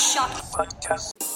Podcast.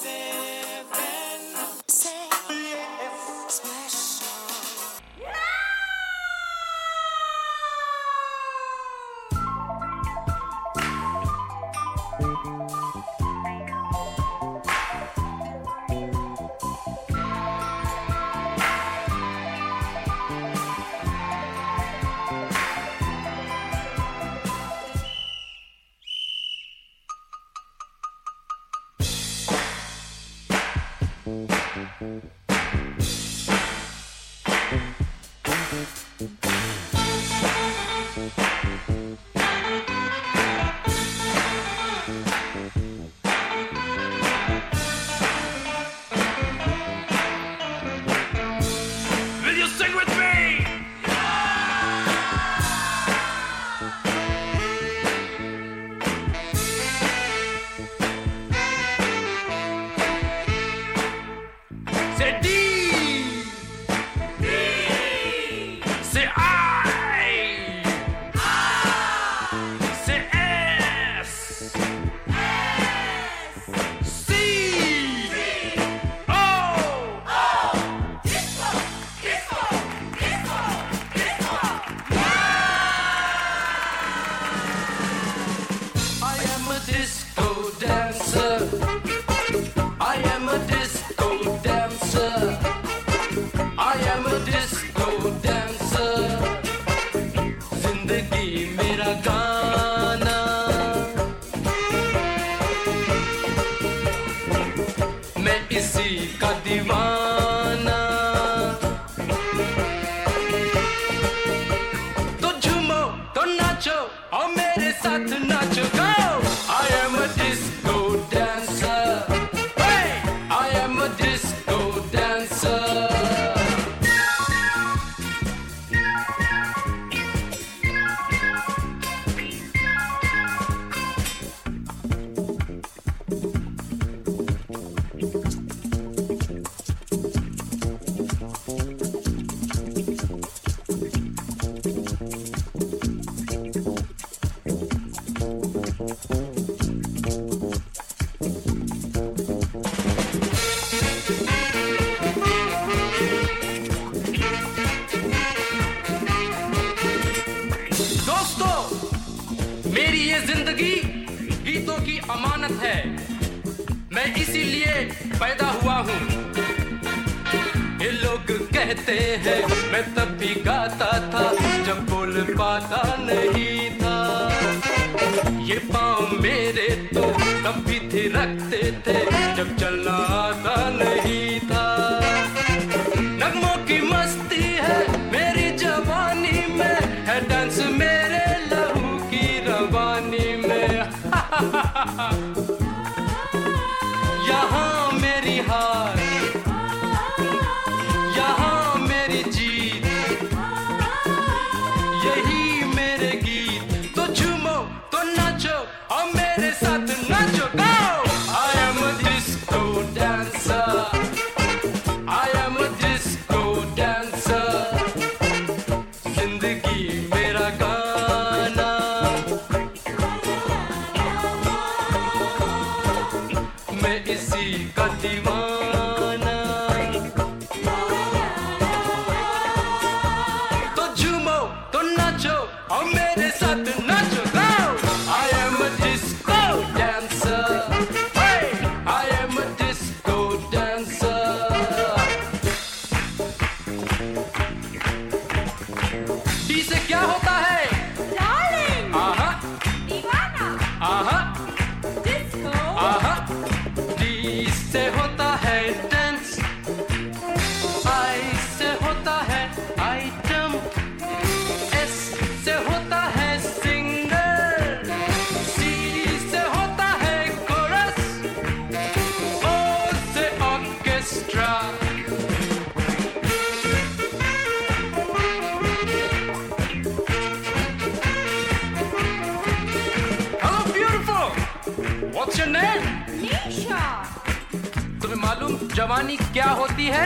जवानी क्या होती है?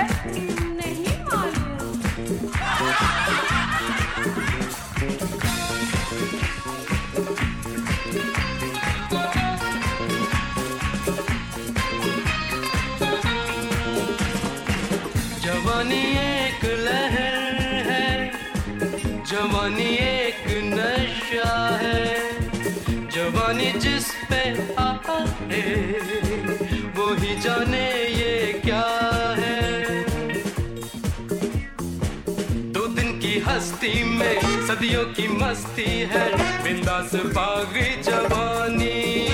नहीं जवानी एक लहर है जवानी एक नशा है जवानी जिस पे आए जाने ये क्या है? दो दिन की हस्ती में सदियों की मस्ती है। बिंदास बाग जवानी।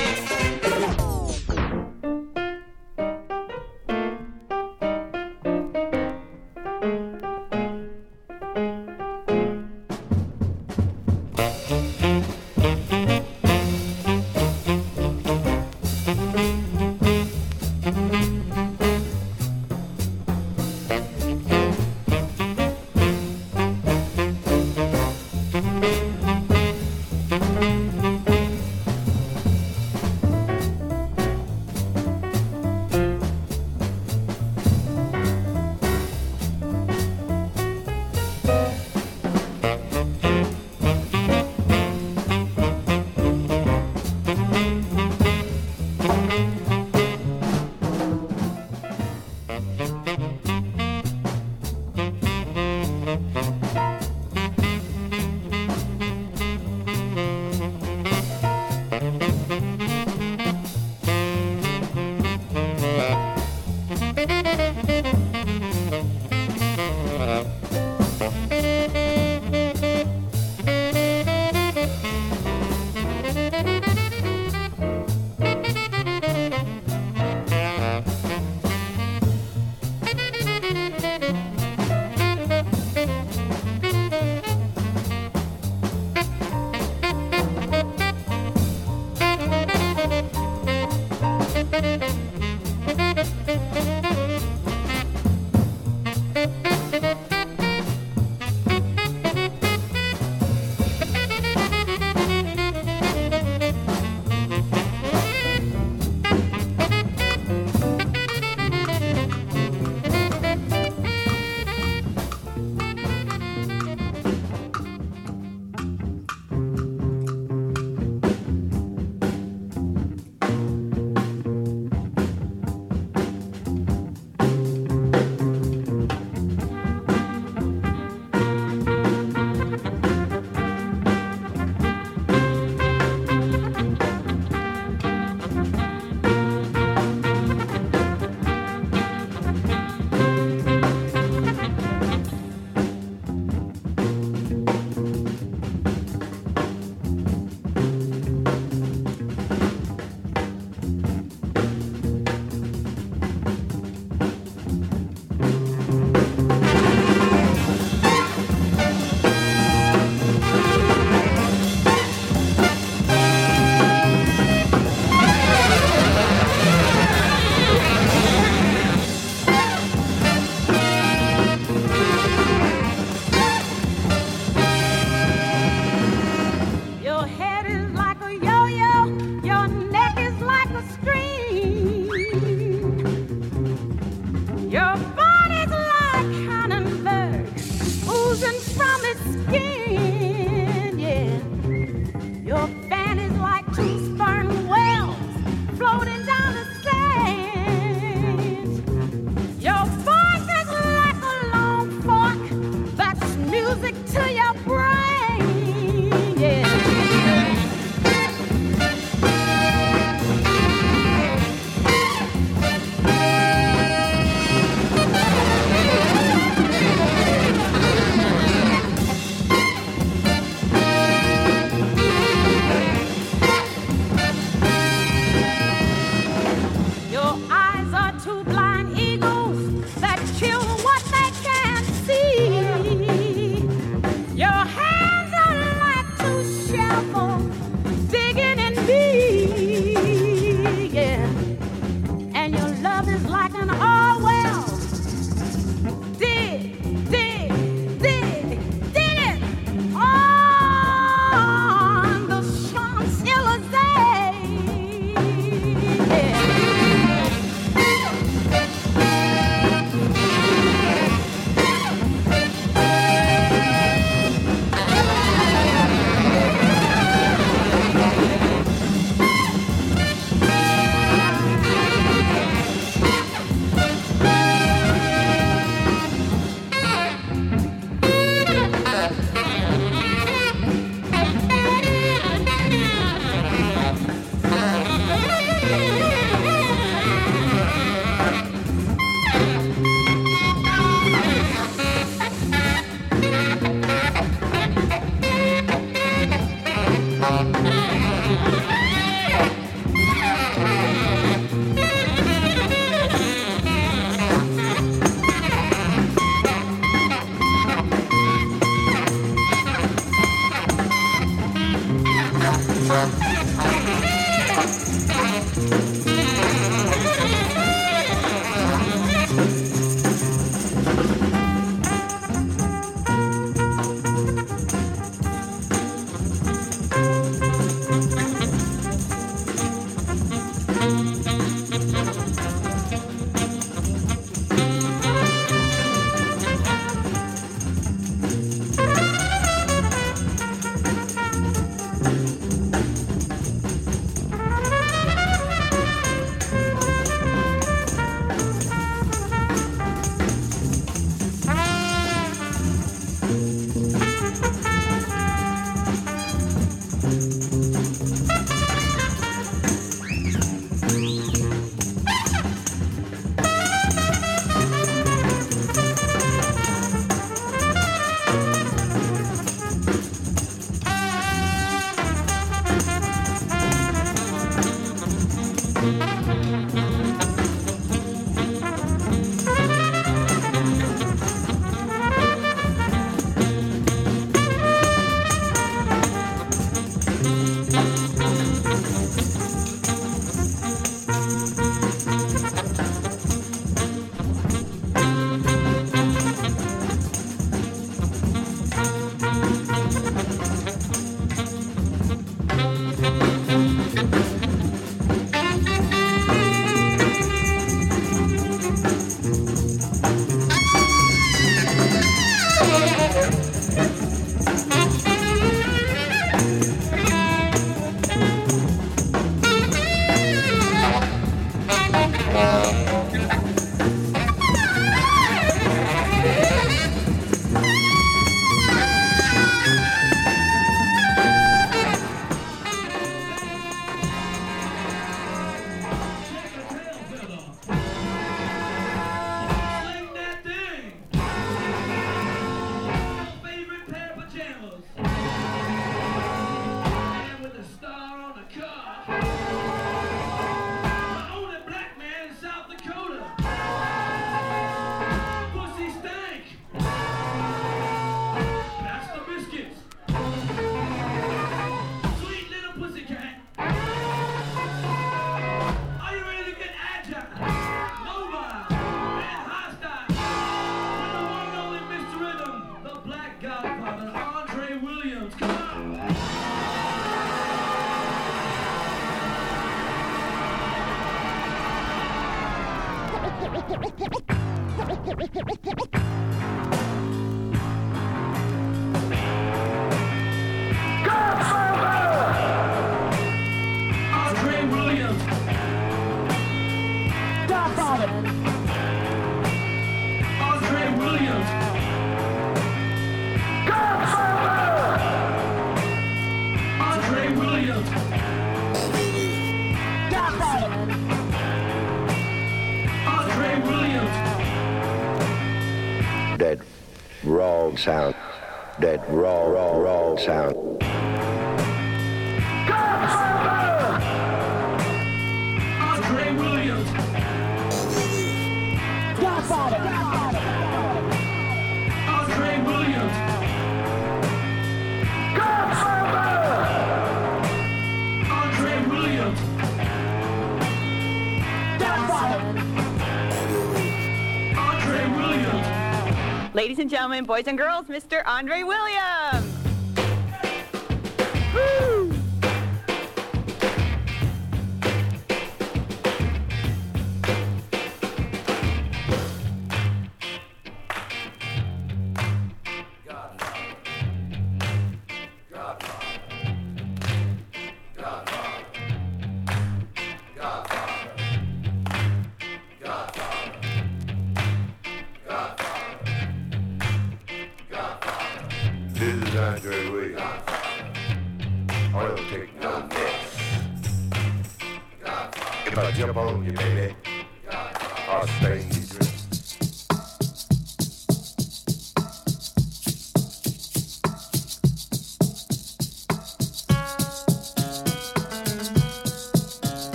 gentlemen, boys and girls, Mr. Andre Williams.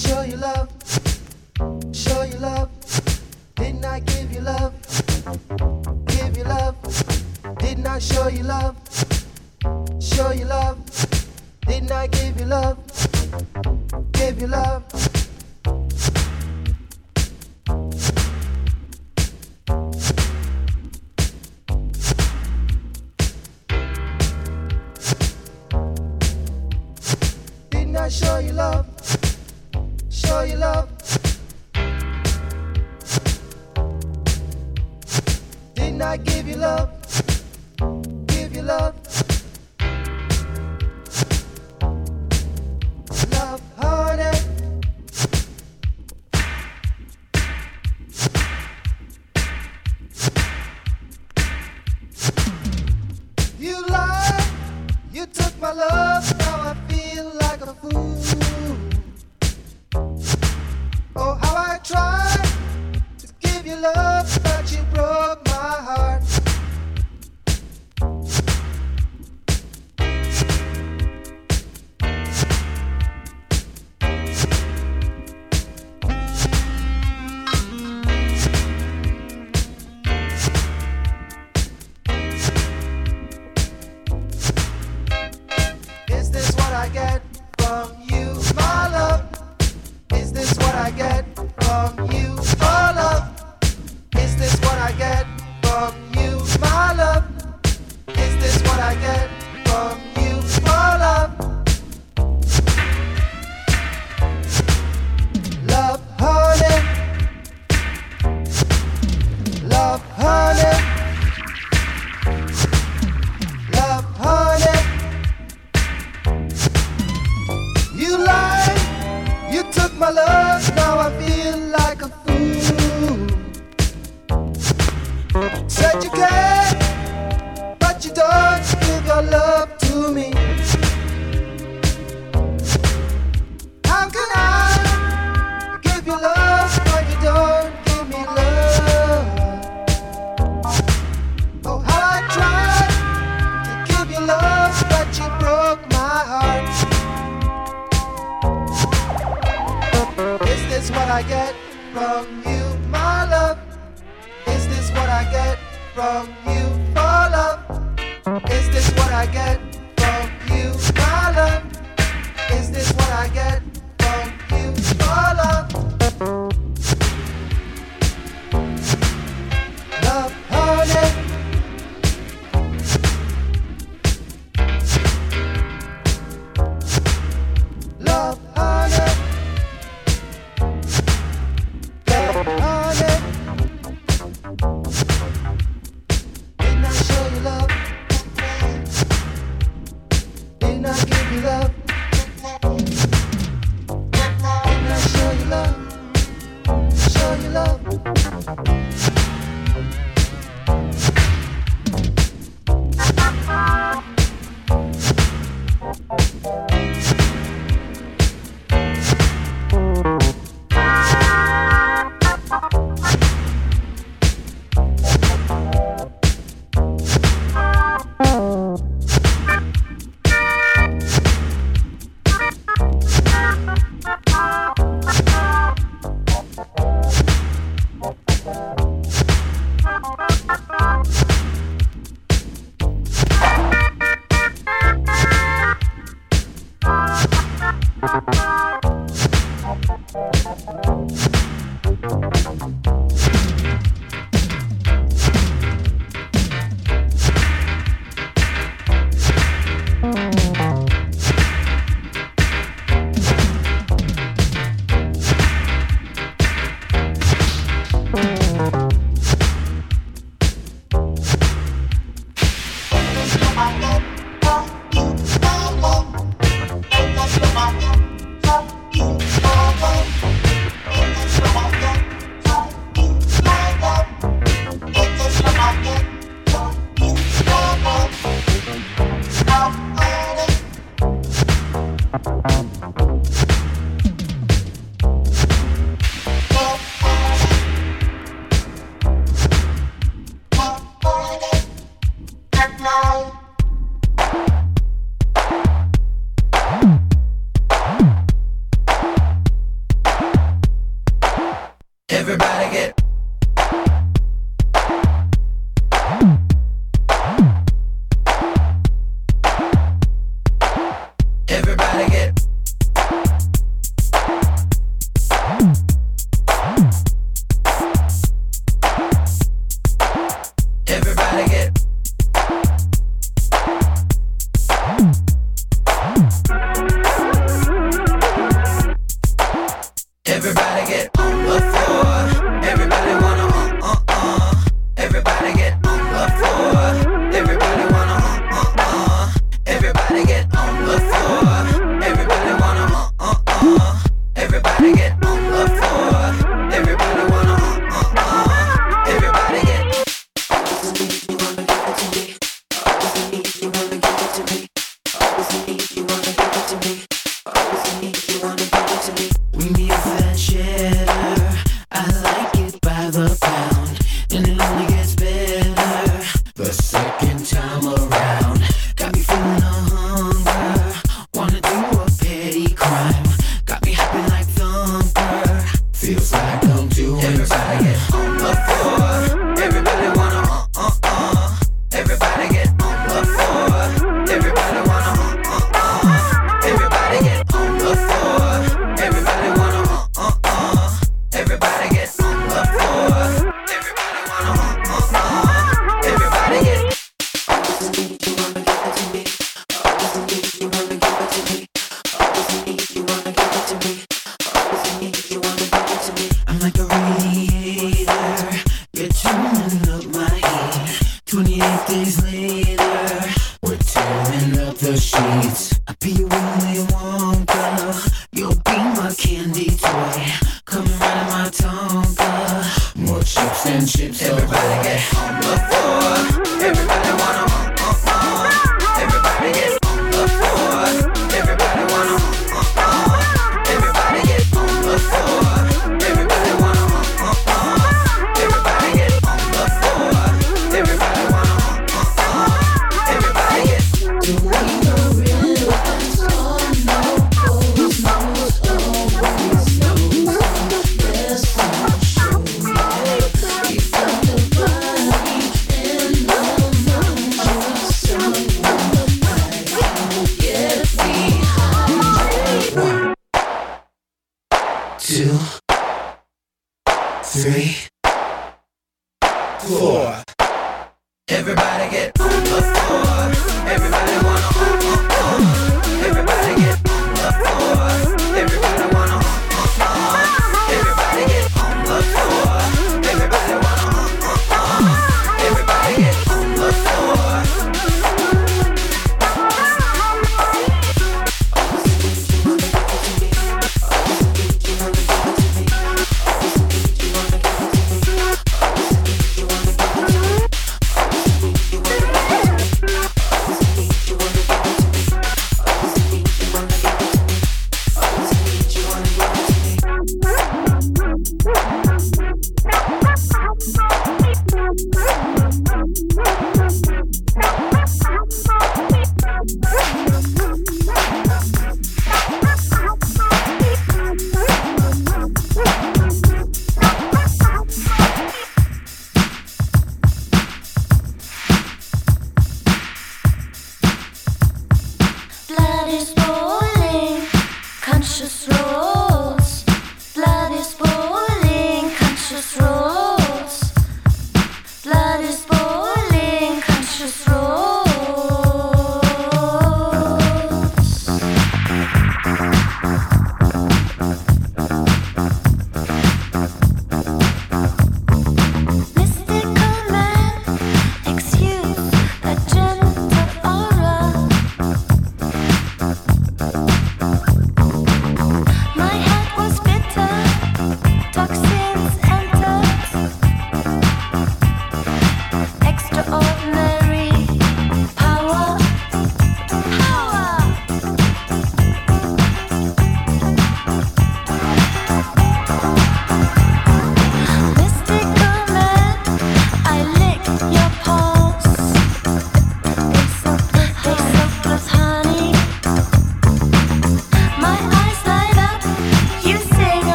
show you love.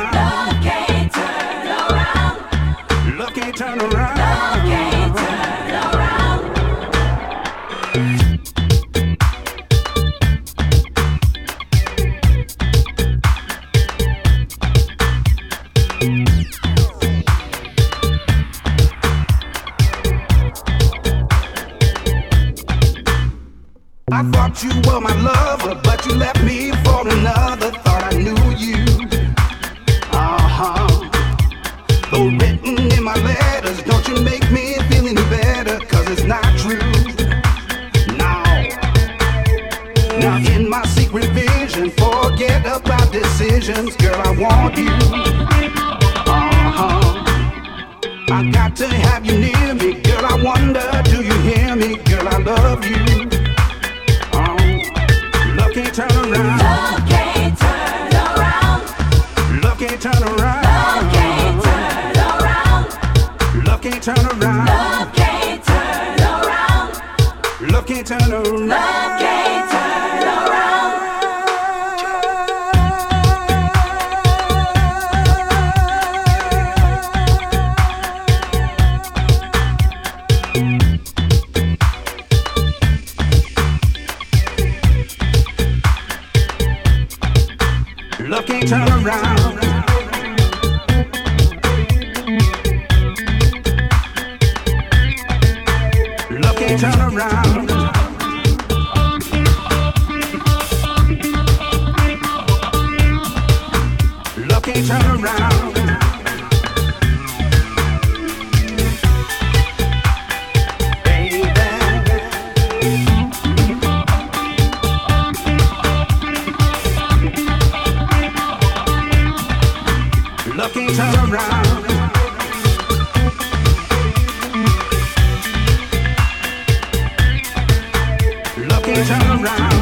around. Love can't turn around. Love can't turn around. get around.